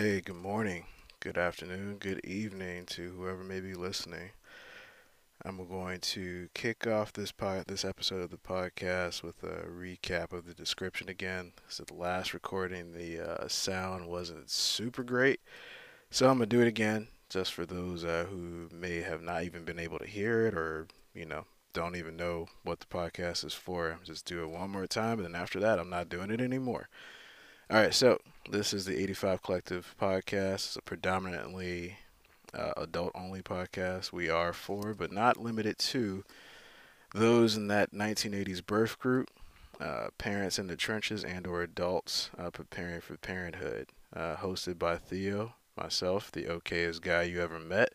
Hey, good morning, good afternoon, good evening to whoever may be listening. I'm going to kick off this pod, this episode of the podcast with a recap of the description again. So the last recording, the uh, sound wasn't super great, so I'm gonna do it again just for those uh, who may have not even been able to hear it or you know don't even know what the podcast is for. Just do it one more time, and then after that, I'm not doing it anymore. All right, so this is the 85 Collective podcast. It's a predominantly uh, adult only podcast. We are for, but not limited to, those in that 1980s birth group, uh, parents in the trenches, and or adults uh, preparing for parenthood. Uh, hosted by Theo, myself, the okayest guy you ever met,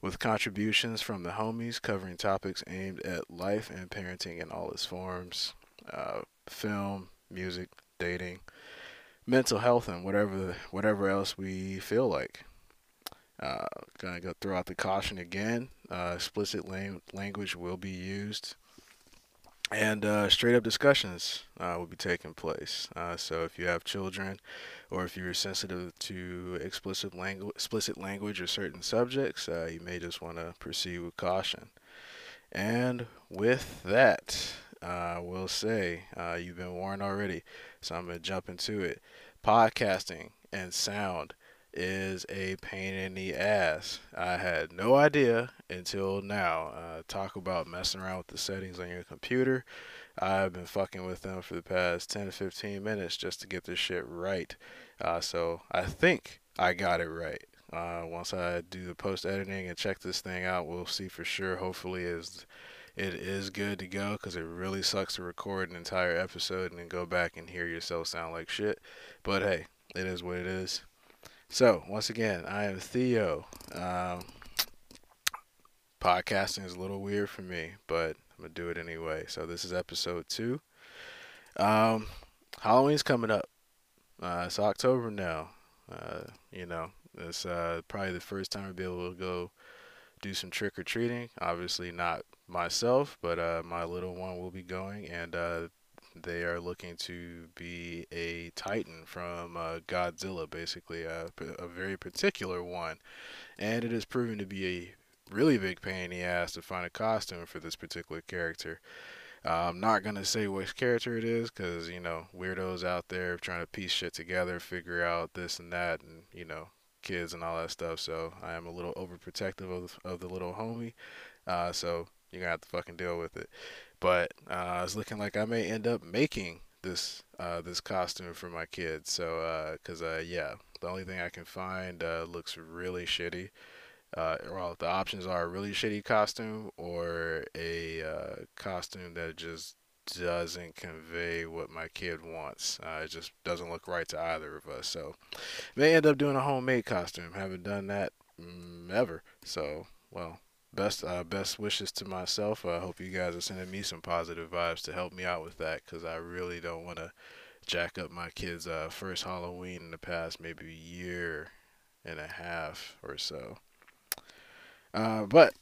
with contributions from the homies covering topics aimed at life and parenting in all its forms, uh, film, music, dating mental health and whatever whatever else we feel like. Uh, gonna go throw out the caution again. Uh, explicit lang- language will be used, and uh, straight up discussions uh, will be taking place. Uh, so if you have children, or if you're sensitive to explicit language, explicit language or certain subjects, uh, you may just want to proceed with caution. And with that, uh, will say uh, you've been warned already, so I'm gonna jump into it. Podcasting and sound is a pain in the ass. I had no idea until now. Uh, talk about messing around with the settings on your computer. I've been fucking with them for the past 10 to 15 minutes just to get this shit right. Uh, so I think I got it right. Uh, once I do the post editing and check this thing out, we'll see for sure. Hopefully, is it is good to go because it really sucks to record an entire episode and then go back and hear yourself sound like shit. But hey, it is what it is. So, once again, I am Theo. Um, podcasting is a little weird for me, but I'm going to do it anyway. So, this is episode two. Um, Halloween's coming up. Uh, it's October now. Uh, you know, it's uh, probably the first time I'll be able to go do some trick or treating. Obviously, not myself, but uh, my little one will be going, and uh, they are looking to be a Titan from uh, Godzilla, basically a, a very particular one, and it has proven to be a really big pain in the ass to find a costume for this particular character. Uh, I'm not gonna say which character it is, cause you know weirdos out there trying to piece shit together, figure out this and that, and you know kids and all that stuff. So I am a little overprotective of of the little homie. Uh, so you're gonna have to fucking deal with it. But uh, it's looking like I may end up making this uh, this costume for my kids. So, uh, cause uh, yeah, the only thing I can find uh, looks really shitty. Uh, well, the options are a really shitty costume or a uh, costume that just doesn't convey what my kid wants. Uh, it just doesn't look right to either of us. So, may end up doing a homemade costume. Haven't done that mm, ever. So, well, best uh, best wishes to myself. I hope you guys are sending me some positive vibes to help me out with that because I really don't want to jack up my kids' uh, first Halloween in the past maybe year and a half or so. Uh, but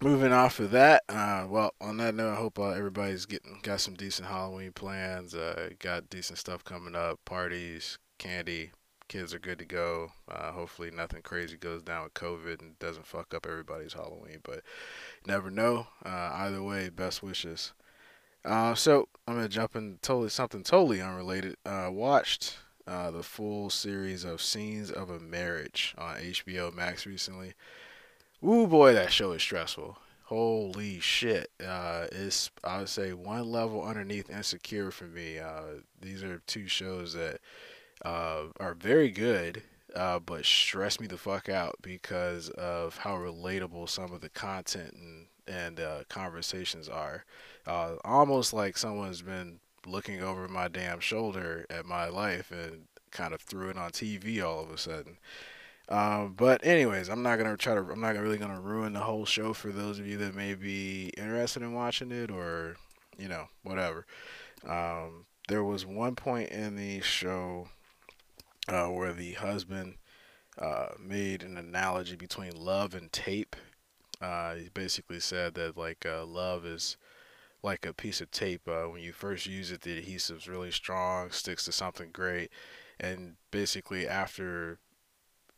moving off of that, uh, well, on that note, I hope uh, everybody's getting got some decent Halloween plans. Uh, got decent stuff coming up, parties, candy, kids are good to go. Uh, hopefully, nothing crazy goes down with COVID and doesn't fuck up everybody's Halloween. But never know. Uh, either way, best wishes. Uh, so I'm gonna jump in totally something totally unrelated. Uh, watched uh, the full series of Scenes of a Marriage on HBO Max recently. Ooh boy, that show is stressful. Holy shit! Uh, it's I would say one level underneath Insecure for me. Uh, these are two shows that uh, are very good, uh, but stress me the fuck out because of how relatable some of the content and and uh, conversations are. Uh, almost like someone's been looking over my damn shoulder at my life and kind of threw it on TV all of a sudden. Um, but anyways, I'm not gonna try to. I'm not really gonna ruin the whole show for those of you that may be interested in watching it or, you know, whatever. Um, there was one point in the show uh, where the husband uh, made an analogy between love and tape. Uh, he basically said that like uh, love is like a piece of tape. Uh, when you first use it, the adhesive's really strong, sticks to something great, and basically after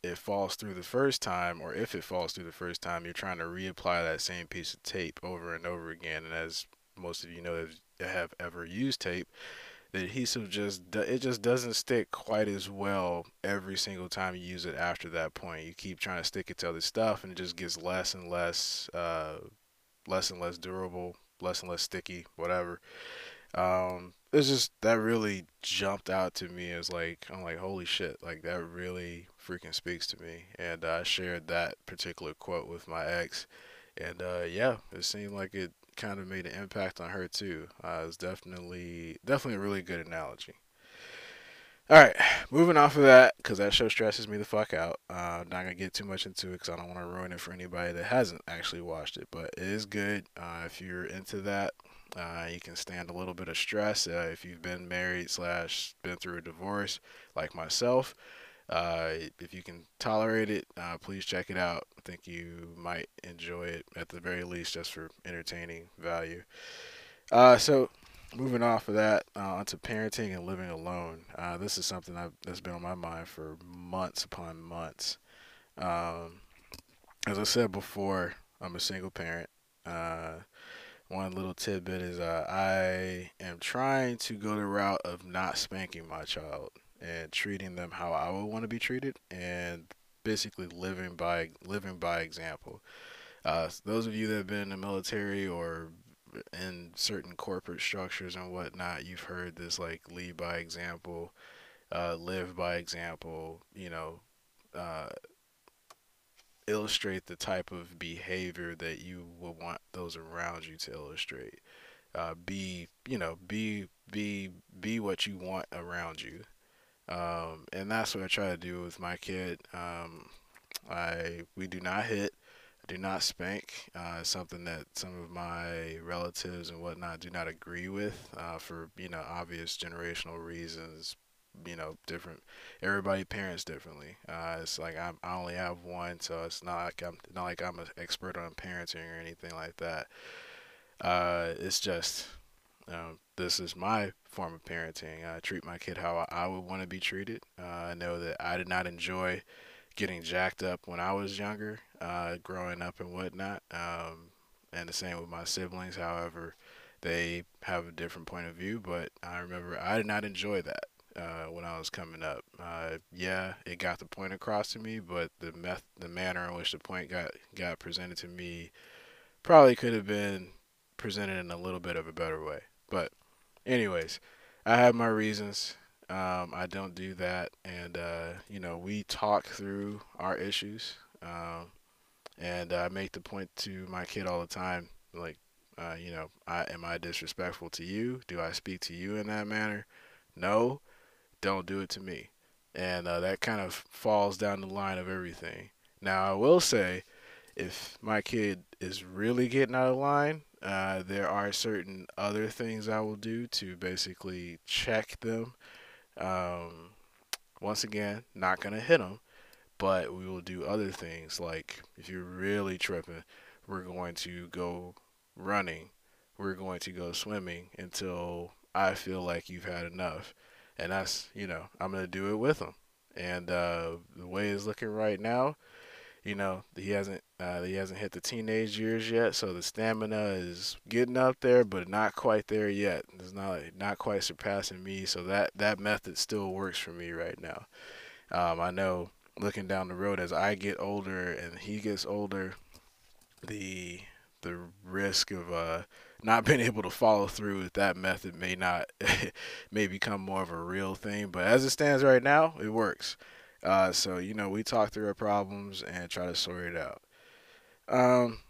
it falls through the first time, or if it falls through the first time, you're trying to reapply that same piece of tape over and over again. And as most of you know that have ever used tape, the adhesive just it just doesn't stick quite as well every single time you use it after that point. You keep trying to stick it to other stuff, and it just gets less and less, uh, less and less durable, less and less sticky, whatever. Um, it's just that really jumped out to me as like I'm like holy shit, like that really freaking speaks to me. And I shared that particular quote with my ex, and uh, yeah, it seemed like it kind of made an impact on her too. Uh, it's definitely definitely a really good analogy. All right, moving off of that because that show stresses me the fuck out. Uh, I'm not gonna get too much into it because I don't want to ruin it for anybody that hasn't actually watched it. But it is good uh, if you're into that. Uh, you can stand a little bit of stress uh, if you've been married slash been through a divorce like myself. Uh, if you can tolerate it, uh, please check it out. I think you might enjoy it at the very least, just for entertaining value. Uh, so, moving off of that uh, onto parenting and living alone. Uh, this is something I've, that's been on my mind for months upon months. Um, as I said before, I'm a single parent. Uh, one little tidbit is uh, I am trying to go the route of not spanking my child and treating them how I would want to be treated, and basically living by living by example. Uh, those of you that have been in the military or in certain corporate structures and whatnot, you've heard this like lead by example, uh, live by example. You know, uh, illustrate the type of behavior that you would want those around you to illustrate. Uh, be you know be be be what you want around you um, and that's what I try to do with my kid. Um, I we do not hit, do not spank. Uh, something that some of my relatives and whatnot do not agree with uh, for you know obvious generational reasons. You know, different. Everybody parents differently. Uh, it's like I'm, I only have one, so it's not like I'm not like I'm an expert on parenting or anything like that. Uh, it's just um, this is my form of parenting. I treat my kid how I would want to be treated. Uh, I know that I did not enjoy getting jacked up when I was younger, uh, growing up and whatnot. Um, and the same with my siblings. However, they have a different point of view, but I remember I did not enjoy that uh, when I was coming up. Uh, yeah, it got the point across to me, but the meth- the manner in which the point got got presented to me probably could have been presented in a little bit of a better way. But, anyways, I have my reasons. Um, I don't do that, and uh, you know we talk through our issues, um, and I make the point to my kid all the time, like, uh, you know, I am I disrespectful to you? Do I speak to you in that manner? No, don't do it to me, and uh, that kind of falls down the line of everything. Now I will say, if my kid is really getting out of line, uh, there are certain other things I will do to basically check them. Um, once again, not gonna hit them, but we will do other things like if you're really tripping, we're going to go running, we're going to go swimming until I feel like you've had enough, and that's you know I'm gonna do it with them. And uh, the way it's looking right now, you know he hasn't uh, he hasn't hit the teenage years yet, so the stamina is getting up there, but not quite there yet. It's not not quite surpassing me, so that that method still works for me right now. Um, I know looking down the road as I get older and he gets older, the the risk of uh, not being able to follow through with that method may not may become more of a real thing. But as it stands right now, it works. Uh, so you know, we talk through our problems and try to sort it out. Um,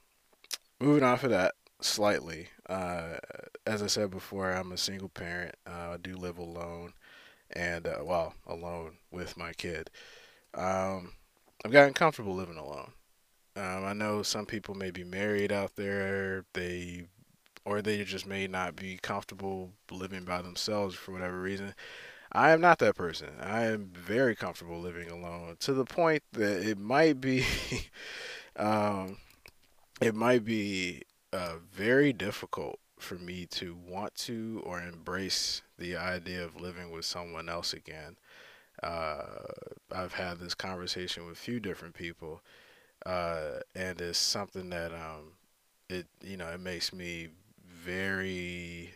moving off of that slightly, uh, as I said before, I'm a single parent. Uh, I do live alone, and uh, well, alone with my kid. Um, I've gotten comfortable living alone. Um, I know some people may be married out there. They or they just may not be comfortable living by themselves for whatever reason. I am not that person. I am very comfortable living alone to the point that it might be, um, it might be uh, very difficult for me to want to or embrace the idea of living with someone else again. Uh, I've had this conversation with a few different people, uh, and it's something that um, it you know it makes me very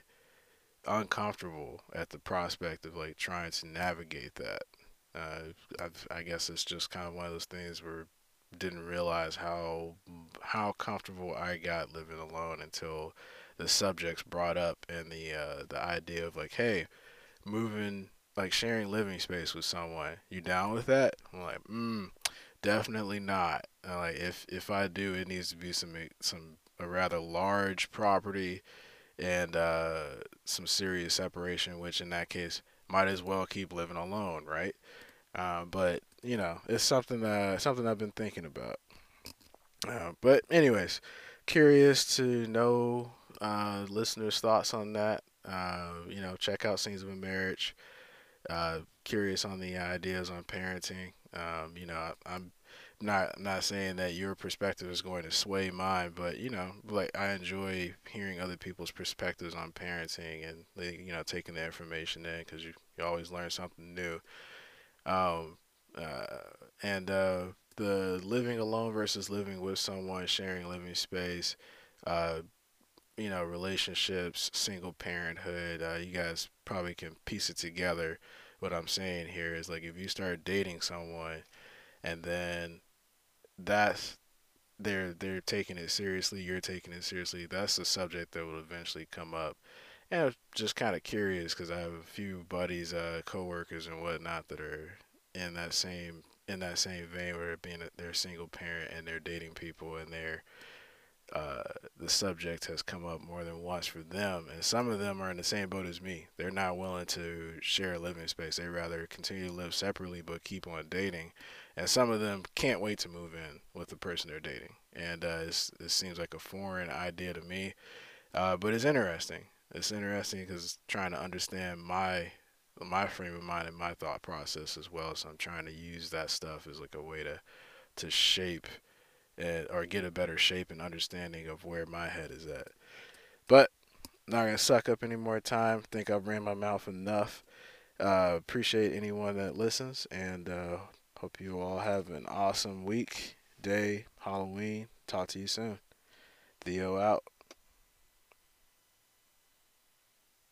uncomfortable at the prospect of like trying to navigate that. Uh, I've, I guess it's just kind of one of those things where didn't realize how how comfortable I got living alone until the subjects brought up and the uh, the idea of like, hey, moving like sharing living space with someone. You down with that? I'm like, mm, definitely not. And like if if I do, it needs to be some some a rather large property and uh, some serious separation, which in that case might as well keep living alone, right? Uh, but you know, it's something that something I've been thinking about. Uh, but anyways, curious to know uh, listeners' thoughts on that. Uh, you know, check out Scenes of a Marriage. Uh, curious on the ideas on parenting. Um, you know, I, I'm not not saying that your perspective is going to sway mine, but you know, like I enjoy hearing other people's perspectives on parenting and you know taking the information in because you, you always learn something new. Um, uh, and uh, the living alone versus living with someone, sharing living space, uh, you know, relationships, single parenthood. Uh, you guys probably can piece it together. What I'm saying here is like if you start dating someone, and then that's they're they're taking it seriously, you're taking it seriously. That's a subject that will eventually come up. And I'm just kind of curious because I have a few buddies, uh, coworkers, and whatnot that are in that same in that same vein where being a, they're single parent and they're dating people and they're uh, the subject has come up more than once for them, and some of them are in the same boat as me. They're not willing to share a living space. They rather continue to live separately but keep on dating. And some of them can't wait to move in with the person they're dating. And uh, it seems like a foreign idea to me, uh, but it's interesting. It's interesting because trying to understand my my frame of mind and my thought process as well. So I'm trying to use that stuff as like a way to to shape and, or get a better shape and understanding of where my head is at. But not gonna suck up any more time. Think I've ran my mouth enough. Uh, appreciate anyone that listens, and uh, hope you all have an awesome week, day, Halloween. Talk to you soon. Theo out.